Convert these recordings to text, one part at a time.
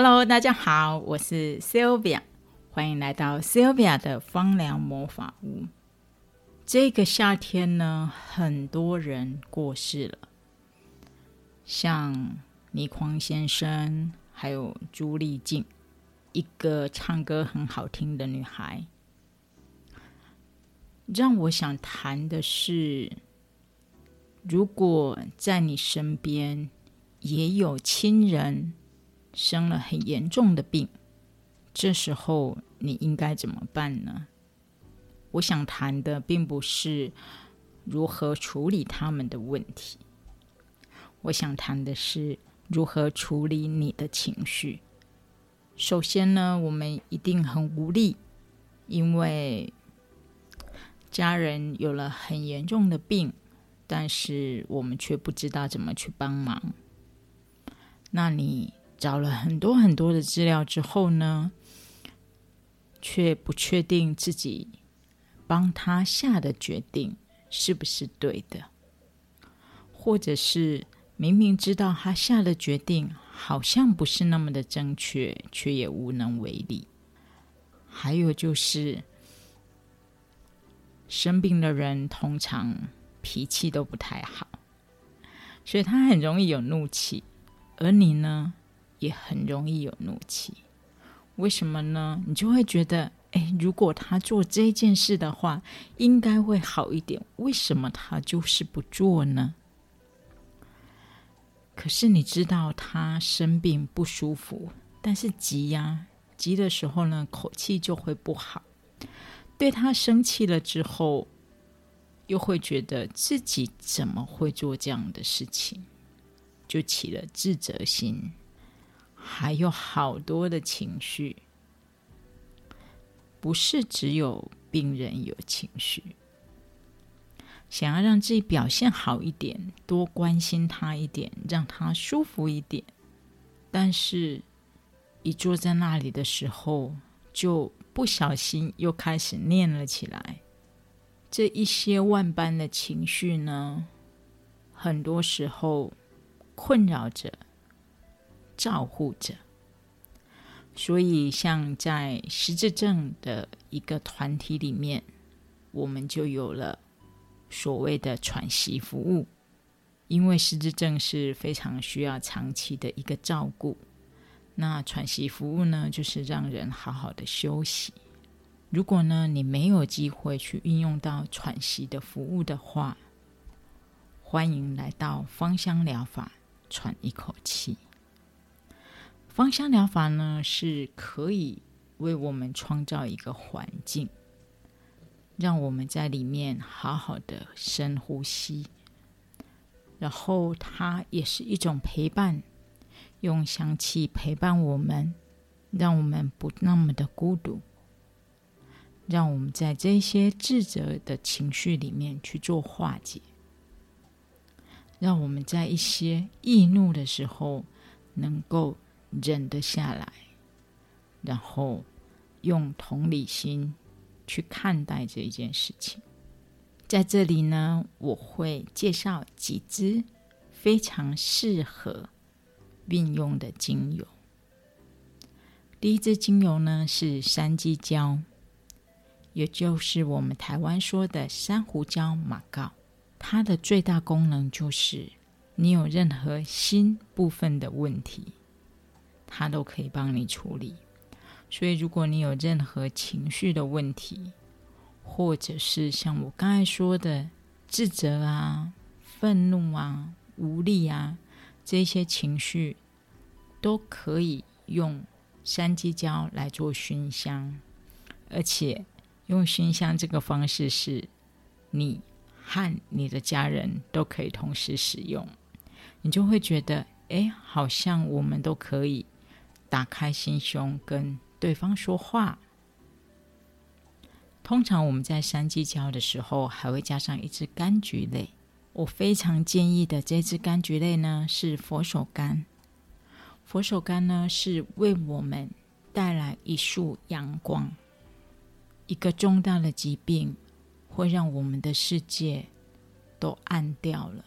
Hello，大家好，我是 Sylvia，欢迎来到 Sylvia 的芳疗魔法屋。这个夏天呢，很多人过世了，像倪匡先生，还有朱丽静，一个唱歌很好听的女孩。让我想谈的是，如果在你身边也有亲人。生了很严重的病，这时候你应该怎么办呢？我想谈的并不是如何处理他们的问题，我想谈的是如何处理你的情绪。首先呢，我们一定很无力，因为家人有了很严重的病，但是我们却不知道怎么去帮忙。那你？找了很多很多的资料之后呢，却不确定自己帮他下的决定是不是对的，或者是明明知道他下的决定好像不是那么的正确，却也无能为力。还有就是生病的人通常脾气都不太好，所以他很容易有怒气，而你呢？也很容易有怒气，为什么呢？你就会觉得，哎，如果他做这件事的话，应该会好一点。为什么他就是不做呢？可是你知道他生病不舒服，但是急呀，急的时候呢，口气就会不好。对他生气了之后，又会觉得自己怎么会做这样的事情，就起了自责心。还有好多的情绪，不是只有病人有情绪。想要让自己表现好一点，多关心他一点，让他舒服一点。但是，一坐在那里的时候，就不小心又开始念了起来。这一些万般的情绪呢，很多时候困扰着。照护着，所以像在失智症的一个团体里面，我们就有了所谓的喘息服务。因为失智症是非常需要长期的一个照顾，那喘息服务呢，就是让人好好的休息。如果呢你没有机会去运用到喘息的服务的话，欢迎来到芳香疗法，喘一口气。芳香疗法呢，是可以为我们创造一个环境，让我们在里面好好的深呼吸，然后它也是一种陪伴，用香气陪伴我们，让我们不那么的孤独，让我们在这些自责的情绪里面去做化解，让我们在一些易怒的时候能够。忍得下来，然后用同理心去看待这一件事情。在这里呢，我会介绍几支非常适合运用的精油。第一支精油呢是山鸡椒，也就是我们台湾说的珊瑚椒马告。它的最大功能就是，你有任何心部分的问题。他都可以帮你处理，所以如果你有任何情绪的问题，或者是像我刚才说的自责啊、愤怒啊、无力啊这些情绪，都可以用山鸡胶来做熏香，而且用熏香这个方式是你和你的家人都可以同时使用，你就会觉得，哎，好像我们都可以。打开心胸跟对方说话。通常我们在山鸡椒的时候，还会加上一支柑橘类。我非常建议的这支柑橘类呢，是佛手柑。佛手柑呢，是为我们带来一束阳光。一个重大的疾病会让我们的世界都暗掉了。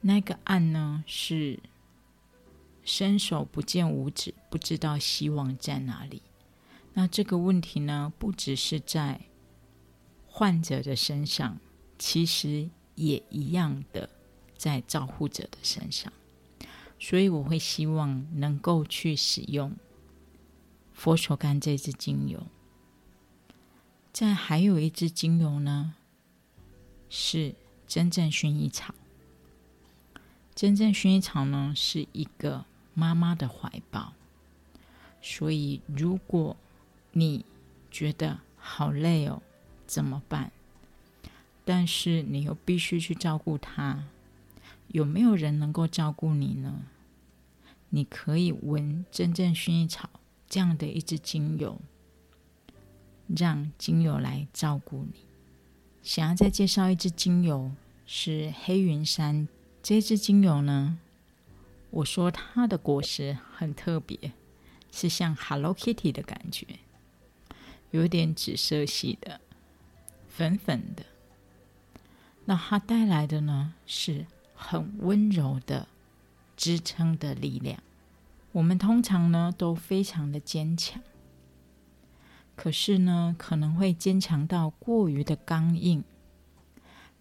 那个暗呢，是。伸手不见五指，不知道希望在哪里。那这个问题呢，不只是在患者的身上，其实也一样的在照护者的身上。所以我会希望能够去使用佛手柑这支精油。再还有一支精油呢，是真正薰衣草。真正薰衣草呢，是一个妈妈的怀抱。所以，如果你觉得好累哦，怎么办？但是你又必须去照顾他，有没有人能够照顾你呢？你可以闻真正薰衣草这样的一支精油，让精油来照顾你。想要再介绍一支精油，是黑云山这支精油呢？我说它的果实很特别，是像 Hello Kitty 的感觉。有点紫色系的，粉粉的。那它带来的呢，是很温柔的支撑的力量。我们通常呢都非常的坚强，可是呢可能会坚强到过于的刚硬。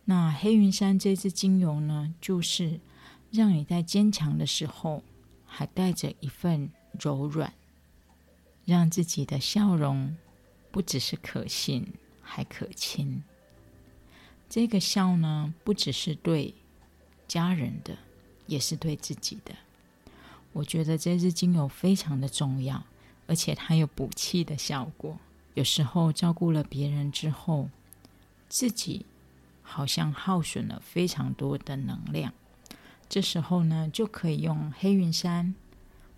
那黑云山这支精油呢，就是让你在坚强的时候，还带着一份柔软，让自己的笑容。不只是可信，还可亲。这个笑呢，不只是对家人的，也是对自己的。我觉得这支精油非常的重要，而且它有补气的效果。有时候照顾了别人之后，自己好像耗损了非常多的能量。这时候呢，就可以用黑云杉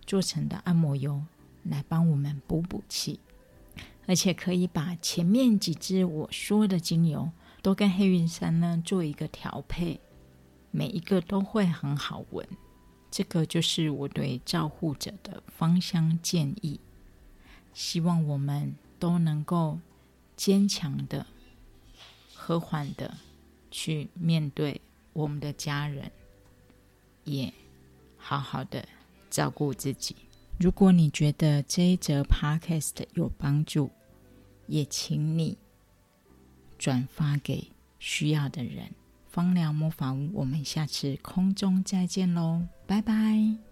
做成的按摩油来帮我们补补气。而且可以把前面几支我说的精油都跟黑云杉呢做一个调配，每一个都会很好闻。这个就是我对照护者的芳香建议。希望我们都能够坚强的、和缓的去面对我们的家人，也好好的照顾自己。如果你觉得这一则 podcast 有帮助，也请你转发给需要的人。芳疗魔法屋，我们下次空中再见喽，拜拜。